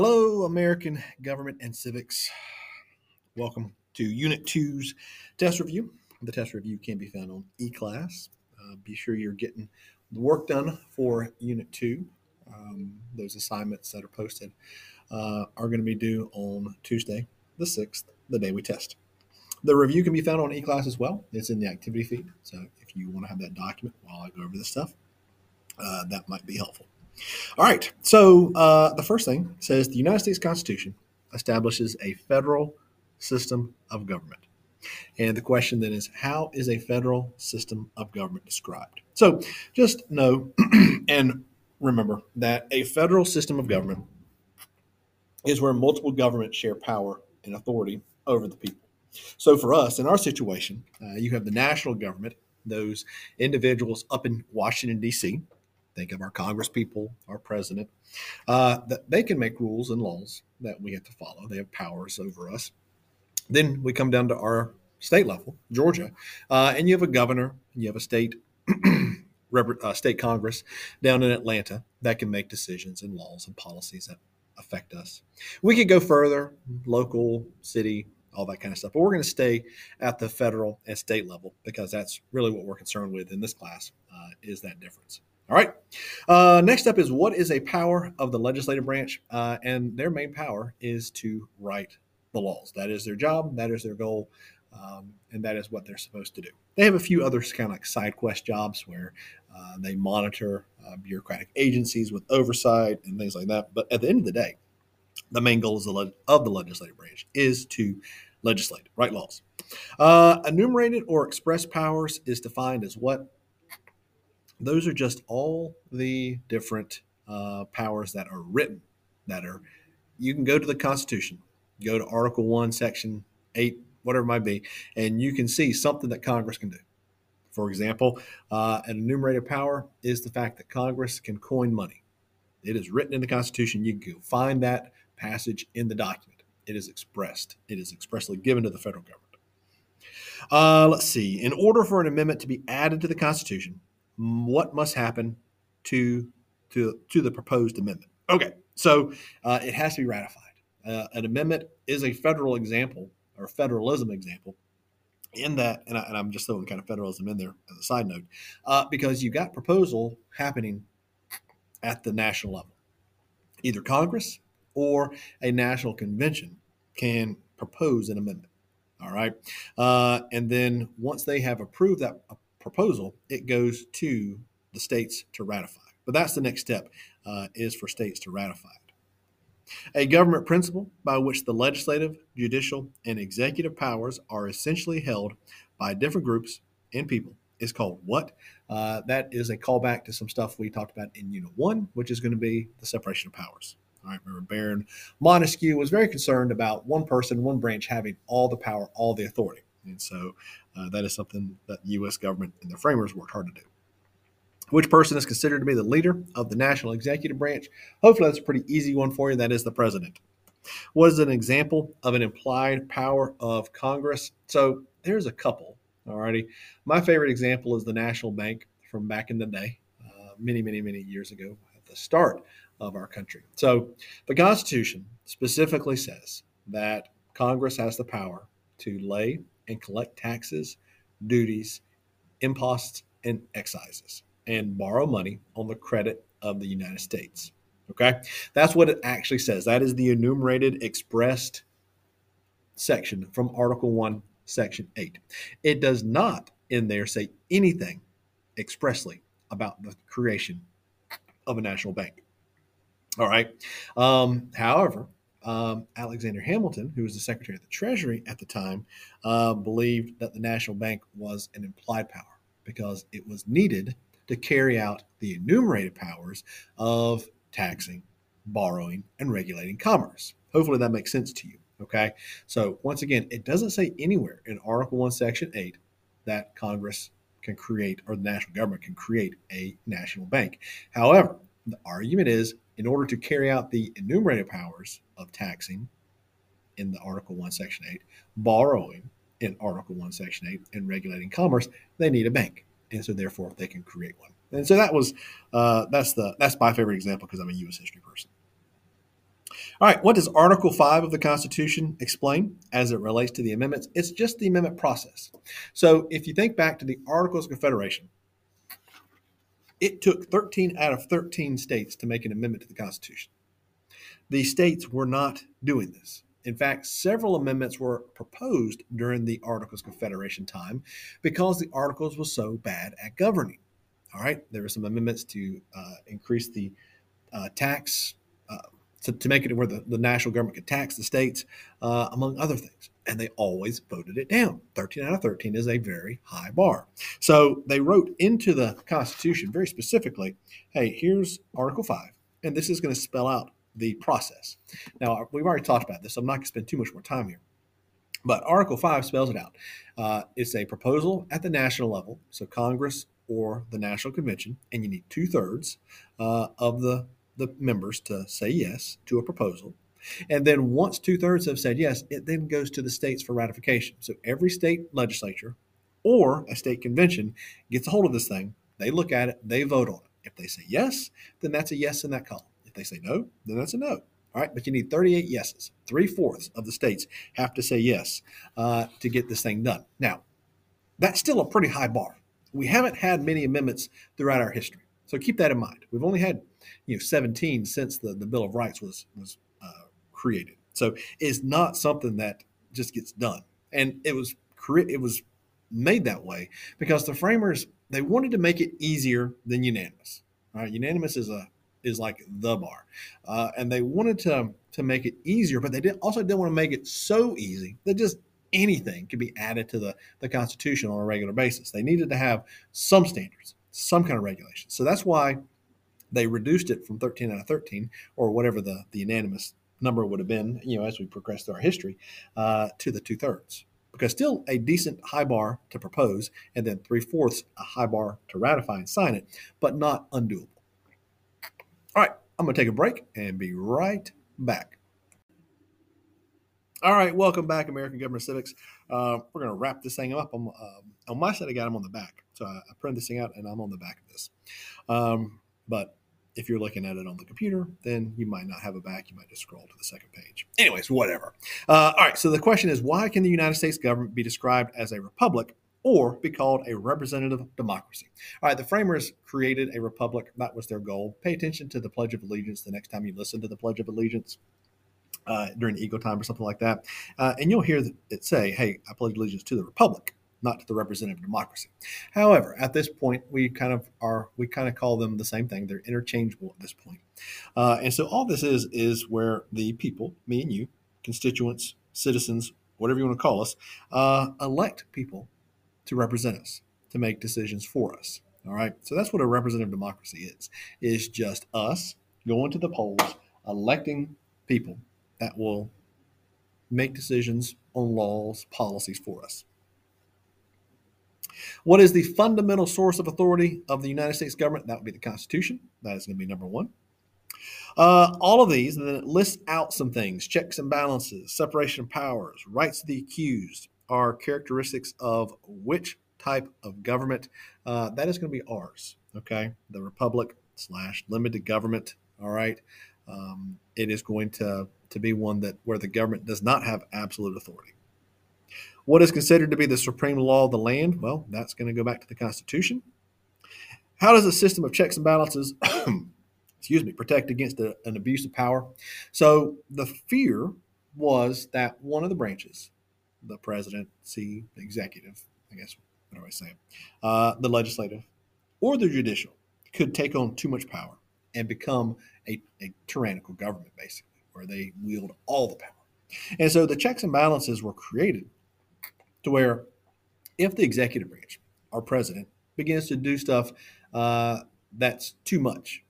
Hello, American government and civics. Welcome to Unit 2's test review. The test review can be found on eClass. Uh, be sure you're getting the work done for Unit 2. Um, those assignments that are posted uh, are going to be due on Tuesday, the 6th, the day we test. The review can be found on eClass as well. It's in the activity feed. So if you want to have that document while I go over this stuff, uh, that might be helpful. All right. So uh, the first thing says the United States Constitution establishes a federal system of government. And the question then is how is a federal system of government described? So just know and remember that a federal system of government is where multiple governments share power and authority over the people. So for us, in our situation, uh, you have the national government, those individuals up in Washington, D.C., think of our Congress people, our president, uh, that they can make rules and laws that we have to follow. They have powers over us. Then we come down to our state level, Georgia, uh, and you have a governor, you have a state. uh, state Congress down in Atlanta that can make decisions and laws and policies that affect us. We could go further, local, city, all that kind of stuff. But we're going to stay at the federal and state level because that's really what we're concerned with in this class uh, is that difference. All right. Uh, next up is what is a power of the legislative branch? Uh, and their main power is to write the laws. That is their job. That is their goal. Um, and that is what they're supposed to do. They have a few other kind of like side quest jobs where uh, they monitor uh, bureaucratic agencies with oversight and things like that. But at the end of the day, the main goal of the, of the legislative branch is to legislate, write laws. Uh, enumerated or express powers is defined as what? Those are just all the different uh, powers that are written that are you can go to the constitution go to article 1 section 8 whatever it might be and you can see something that congress can do. For example uh, an enumerated power is the fact that congress can coin money. It is written in the constitution. You can find that passage in the document. It is expressed. It is expressly given to the federal government. Uh, let's see. In order for an amendment to be added to the constitution what must happen to to to the proposed amendment. Okay, so uh, it has to be ratified. Uh, an amendment is a federal example or federalism example in that, and, I, am just throwing kind of federalism in there as a side note, uh, because you've got proposal happening at the national level. Either Congress or a national convention can propose an amendment. All right. Uh, and then once they have approved that proposal, it goes to the states to ratify. But that's the next step uh, is for states to ratify it. A government principle by which the legislative, judicial, and executive powers are essentially held by different groups and people is called what? Uh, that is a callback to some stuff we talked about in Unit 1, which is going to be the separation of powers. All right, remember Baron Montesquieu was very concerned about one person, one branch having all the power, all the authority. And so uh, that is something that the U.S. government and the framers worked hard to do. Which person is considered to be the leader of the national executive branch? Hopefully, that's a pretty easy one for you. That is the president. What is an example of an implied power of Congress? So there's a couple. Alrighty, my favorite example is the National Bank from back in the day, uh, many, many, many years ago, at the start of our country. So the Constitution specifically says that Congress has the power to lay and collect taxes, duties, imposts, and excises, and borrow money on the credit of the United States. Okay, that's what it actually says. That is the enumerated, expressed section from Article 1, Section 8. It does not in there say anything expressly about the creation of a national bank. All right. Um, however, um, Alexander Hamilton, who was the Secretary of the Treasury at the time, uh, believed that the national bank was an implied power because it was needed to carry out the enumerated powers of taxing, borrowing, and regulating commerce. Hopefully that makes sense to you. Okay. So, once again, it doesn't say anywhere in Article 1, Section 8 that Congress can create or the national government can create a national bank. However, the argument is in order to carry out the enumerated powers of taxing in the Article 1, Section 8, borrowing in Article 1, Section 8, and regulating commerce, they need a bank. And so therefore they can create one. And so that was uh, that's the that's my favorite example because I'm a U.S. history person. All right, what does Article 5 of the Constitution explain as it relates to the amendments? It's just the amendment process. So if you think back to the Articles of Confederation, it took 13 out of 13 states to make an amendment to the Constitution. The states were not doing this. In fact, several amendments were proposed during the Articles of Confederation time because the Articles was so bad at governing. All right, there were some amendments to uh, increase the uh, tax uh, to, to make it where the, the national government could tax the states, uh, among other things. And they always voted it down. 13 out of 13 is a very high bar. So they wrote into the Constitution very specifically hey, here's Article 5, and this is going to spell out the process. Now, we've already talked about this, so I'm not going to spend too much more time here. But Article 5 spells it out. Uh, it's a proposal at the national level, so Congress or the National Convention, and you need two thirds uh, of the the members to say yes to a proposal. And then once two thirds have said yes, it then goes to the states for ratification. So every state legislature or a state convention gets a hold of this thing. They look at it, they vote on it. If they say yes, then that's a yes in that column. If they say no, then that's a no. All right, but you need 38 yeses. Three fourths of the states have to say yes uh, to get this thing done. Now, that's still a pretty high bar. We haven't had many amendments throughout our history. So keep that in mind. We've only had you know 17 since the, the Bill of Rights was was created. So it's not something that just gets done. And it was it was made that way because the framers they wanted to make it easier than unanimous. Right, unanimous is a is like the bar, uh, and they wanted to to make it easier, but they did also didn't want to make it so easy that just anything could be added to the the Constitution on a regular basis. They needed to have some standards, some kind of regulation. So that's why they reduced it from 13 out of 13, or whatever the, the unanimous number would have been, you know, as we progress through our history, uh, to the two thirds. Because still a decent high bar to propose, and then three fourths a high bar to ratify and sign it, but not undoable. All right, I'm going to take a break and be right back. All right, welcome back, American Government Civics. Uh, we're going to wrap this thing up. Uh, on my side, I got them on the back. So I, I printed this thing out and I'm on the back of this. Um, but if you're looking at it on the computer, then you might not have a back. You might just scroll to the second page. Anyways, whatever. Uh, all right. So the question is why can the United States government be described as a republic or be called a representative democracy? All right. The framers created a republic. That was their goal. Pay attention to the Pledge of Allegiance the next time you listen to the Pledge of Allegiance. Uh, during Eagle time or something like that, uh, and you'll hear it say, "Hey, I pledge allegiance to the republic." Not to the representative democracy. However, at this point, we kind of are we kind of call them the same thing. They're interchangeable at this point. Uh, and so all this is is where the people, me and you, constituents, citizens, whatever you want to call us, uh, elect people to represent us, to make decisions for us. All right. So that's what a representative democracy is. Is just us going to the polls, electing people that will make decisions on laws, policies for us. What is the fundamental source of authority of the United States government? That would be the Constitution. That is going to be number one. Uh, all of these, and then it lists out some things checks and balances, separation of powers, rights of the accused are characteristics of which type of government. Uh, that is going to be ours, okay? The republic slash limited government, all right? Um, it is going to, to be one that where the government does not have absolute authority. What is considered to be the supreme law of the land? Well, that's going to go back to the Constitution. How does a system of checks and balances, excuse me, protect against a, an abuse of power? So the fear was that one of the branches, the presidency, the executive, I guess, what do I say, uh, the legislative, or the judicial, could take on too much power and become a, a tyrannical government, basically, where they wield all the power. And so the checks and balances were created to where if the executive branch, our president, begins to do stuff uh, that's too much,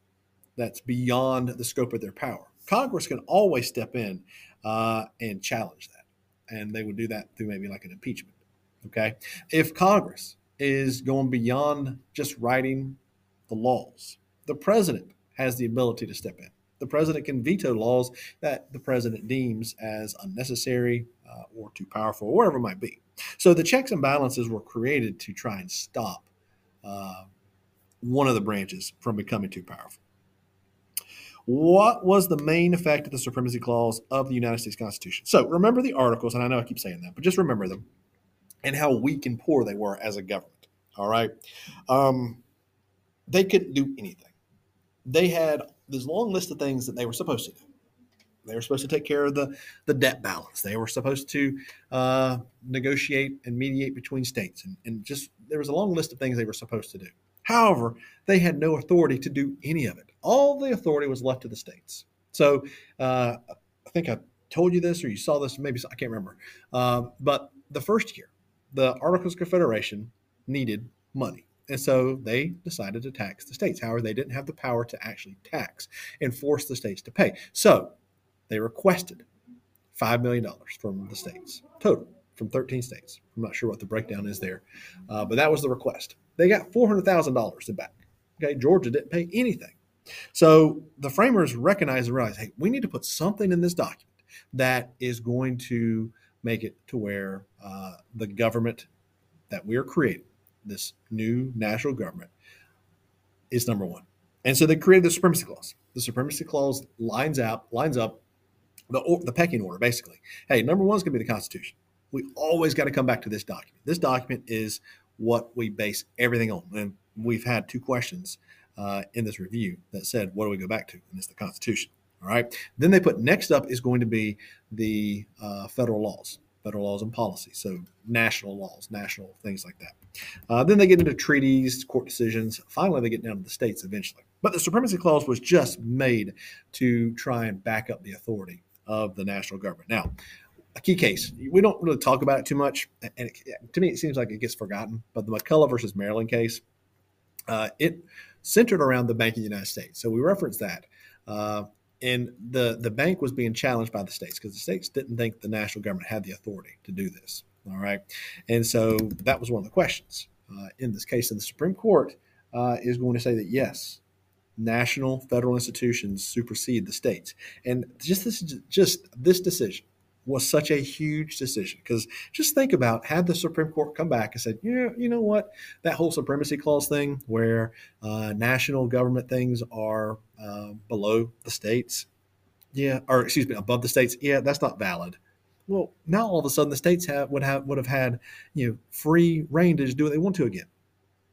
that's beyond the scope of their power, Congress can always step in uh, and challenge that. And they would do that through maybe like an impeachment. Okay. If Congress is going beyond just writing the laws, the president has the ability to step in. The president can veto laws that the president deems as unnecessary uh, or too powerful, or whatever it might be. So the checks and balances were created to try and stop uh, one of the branches from becoming too powerful. what was the main effect of the supremacy clause of the United States Constitution? So remember the articles, and I know I keep saying that, but just remember them and how weak and poor they were as a government. All right. Um, they couldn't do anything. They had this long list of things that they were supposed to do. They were supposed to take care of the, the debt balance. They were supposed to uh, negotiate and mediate between states. And, and just there was a long list of things they were supposed to do. However, they had no authority to do any of it. All the authority was left to the states. So uh, I think I told you this or you saw this, maybe I can't remember. Uh, but the first year, the Articles of Confederation needed money. And so they decided to tax the states. However, they didn't have the power to actually tax and force the states to pay. So they requested $5 million from the states, total, from 13 states. I'm not sure what the breakdown is there, uh, but that was the request. They got $400,000 back. Okay, Georgia didn't pay anything. So the framers recognized and realized, hey, we need to put something in this document that is going to make it to where uh, the government that we are creating, this new national government, is number one. And so they created the supremacy clause. The supremacy clause lines out, lines up the, the pecking order, basically. Hey, number one is going to be the Constitution. We always got to come back to this document. This document is what we base everything on. And we've had two questions uh, in this review that said, what do we go back to? And it's the Constitution. All right. Then they put next up is going to be the uh, federal laws, federal laws and policy. So national laws, national things like that. Uh, then they get into treaties, court decisions. Finally, they get down to the states eventually. But the supremacy clause was just made to try and back up the authority of the national government. Now, a key case, we don't really talk about it too much, and it, to me, it seems like it gets forgotten. But the McCulloch versus Maryland case, uh, it centered around the Bank of the United States. So we reference that. Uh, and the, the bank was being challenged by the states because the states didn't think the national government had the authority to do this. All right. And so that was one of the questions uh, in this case. And the Supreme Court uh, is going to say that yes, national federal institutions supersede the states. And just this, just this decision was such a huge decision because just think about had the Supreme Court come back and said, yeah, you know what, that whole supremacy clause thing where uh, national government things are uh, below the states, yeah, or excuse me, above the states, yeah, that's not valid. Well, now all of a sudden the states have would have would have had you know free reign to just do what they want to again.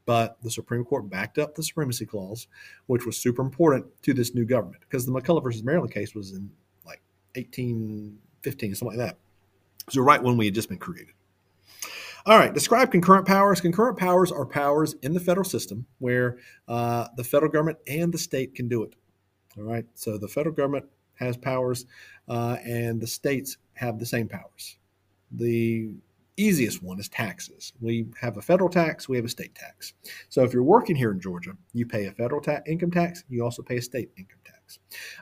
But the Supreme Court backed up the supremacy clause, which was super important to this new government because the McCulloch versus Maryland case was in like 1815, something like that. So right when we had just been created. All right, describe concurrent powers. Concurrent powers are powers in the federal system where uh, the federal government and the state can do it. All right, so the federal government has powers uh, and the states have the same powers. The easiest one is taxes. We have a federal tax, we have a state tax. So if you're working here in Georgia, you pay a federal ta- income tax, you also pay a state income tax.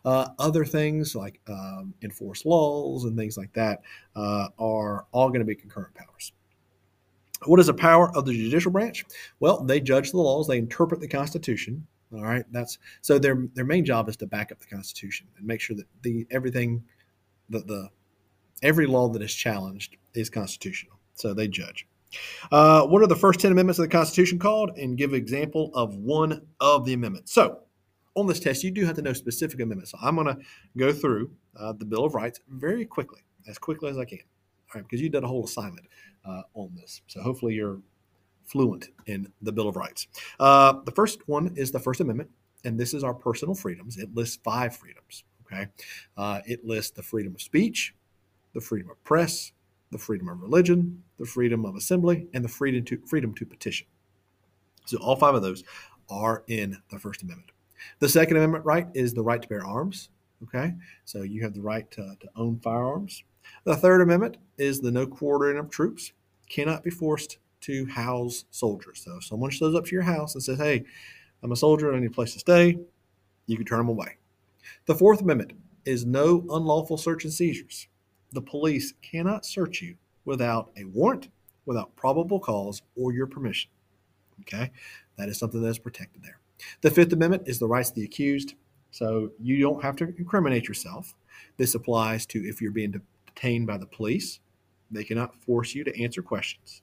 Uh, other things like um, enforce laws and things like that uh, are all going to be concurrent powers. What is the power of the judicial branch? Well, they judge the laws, they interpret the Constitution. All right, that's so their their main job is to back up the Constitution and make sure that the everything, that the every law that is challenged is constitutional. So they judge. Uh, what are the first 10 amendments of the Constitution called? And give an example of one of the amendments. So on this test, you do have to know specific amendments. So I'm going to go through uh, the Bill of Rights very quickly, as quickly as I can. All right, because you did a whole assignment uh, on this. So hopefully you're fluent in the Bill of Rights. Uh, the first one is the First Amendment, and this is our personal freedoms. It lists five freedoms. Okay, uh, it lists the freedom of speech, the freedom of press, the freedom of religion, the freedom of assembly, and the freedom to freedom to petition. So all five of those are in the First Amendment. The Second Amendment right is the right to bear arms. Okay, so you have the right to, to own firearms. The Third Amendment is the no quartering of troops cannot be forced to house soldiers. So if someone shows up to your house and says, "Hey, I'm a soldier, and I need a place to stay," you can turn them away. The Fourth Amendment is no unlawful search and seizures the police cannot search you without a warrant, without probable cause, or your permission. Okay, that is something that is protected there. The Fifth Amendment is the rights of the accused. So you don't have to incriminate yourself. This applies to if you're being detained by the police, they cannot force you to answer questions.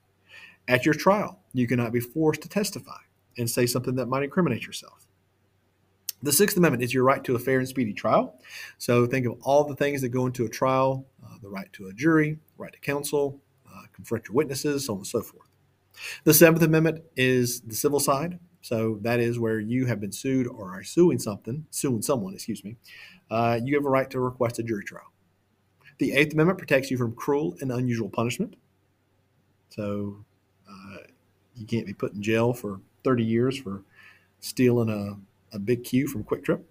At your trial, you cannot be forced to testify and say something that might incriminate yourself. The Sixth Amendment is your right to a fair and speedy trial. So think of all the things that go into a trial uh, the right to a jury, right to counsel, uh, confront your witnesses, so on and so forth. The Seventh Amendment is the civil side. So that is where you have been sued or are suing something, suing someone, excuse me. Uh, you have a right to request a jury trial. The Eighth Amendment protects you from cruel and unusual punishment. So uh, you can't be put in jail for 30 years for stealing a, a big Q from QuikTrip.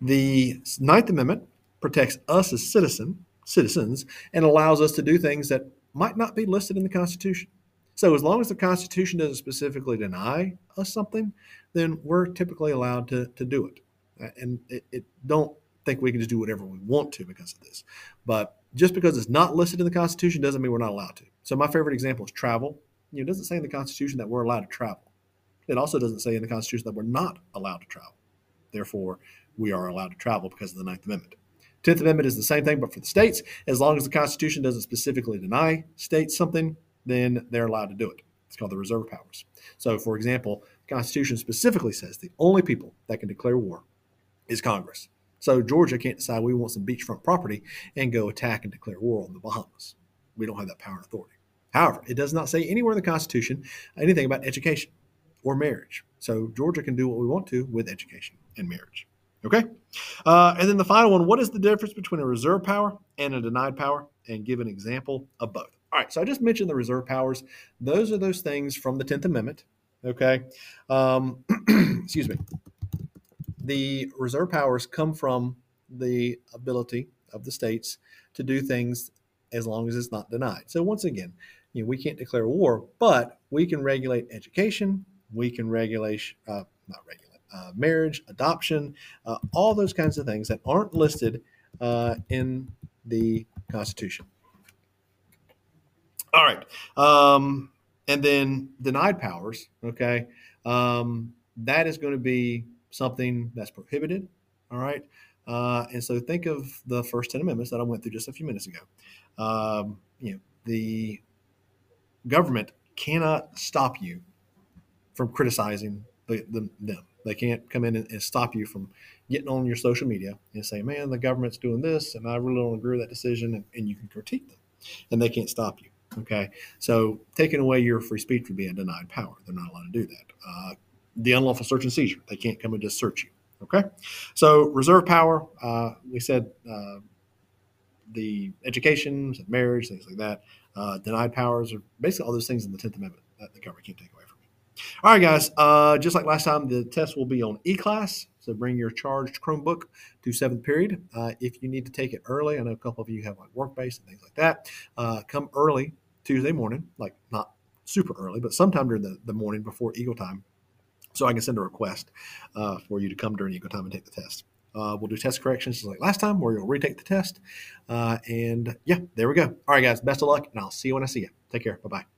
The Ninth Amendment protects us as citizen, citizens and allows us to do things that might not be listed in the Constitution. So, as long as the Constitution doesn't specifically deny us something, then we're typically allowed to, to do it. And it, it, don't think we can just do whatever we want to because of this. But just because it's not listed in the Constitution doesn't mean we're not allowed to. So, my favorite example is travel. You know, it doesn't say in the Constitution that we're allowed to travel. It also doesn't say in the Constitution that we're not allowed to travel. Therefore, we are allowed to travel because of the Ninth Amendment. Tenth Amendment is the same thing, but for the states, as long as the Constitution doesn't specifically deny states something, then they're allowed to do it. It's called the reserve powers. So, for example, the Constitution specifically says the only people that can declare war is Congress. So Georgia can't decide we want some beachfront property and go attack and declare war on the Bahamas. We don't have that power and authority. However, it does not say anywhere in the Constitution anything about education or marriage. So Georgia can do what we want to with education and marriage. Okay. Uh, and then the final one what is the difference between a reserve power and a denied power? And give an example of both. All right. So I just mentioned the reserve powers. Those are those things from the 10th Amendment. Okay. Um, excuse me. The reserve powers come from the ability of the states to do things as long as it's not denied. So once again, you know, we can't declare war, but we can regulate education. We can regulate, uh, not regulate uh, marriage, adoption, uh, all those kinds of things that aren't listed uh, in the Constitution. All right. Um, and then denied powers, okay, um, that is going to be something that's prohibited. All right. Uh, and so think of the first 10 amendments that I went through just a few minutes ago. Um, you know, the government cannot stop you from criticizing the, the, them. They can't come in and, and, stop you from getting on your social media and say, man, the government's doing this, and I really don't agree with that decision, and, and you can critique them, and they can't stop you. Okay, so taking away your free speech would be a denied power. They're not allowed to do that. Uh, the unlawful search and seizure, they can't come and just search you. Okay, so reserve power, uh, we said uh, the education, marriage, things like that. Uh, denied powers are basically all those things in the Tenth Amendment that the government can't take away from. You. All right, guys. Uh, just like last time, the test will be on eClass. So bring your charged Chromebook to seventh period. Uh, if you need to take it early, I know a couple of you have like work-based and things like that. Come early Tuesday morning, like not super early, but sometime during the, the morning before Eagle time, so I can send a request uh, for you to come during Eagle time and take the test. Uh, we'll do test corrections just like last time, where you'll retake the test. Uh, and yeah, there we go. All right, guys. Best of luck, and I'll see you when I see you. Take care. Bye bye.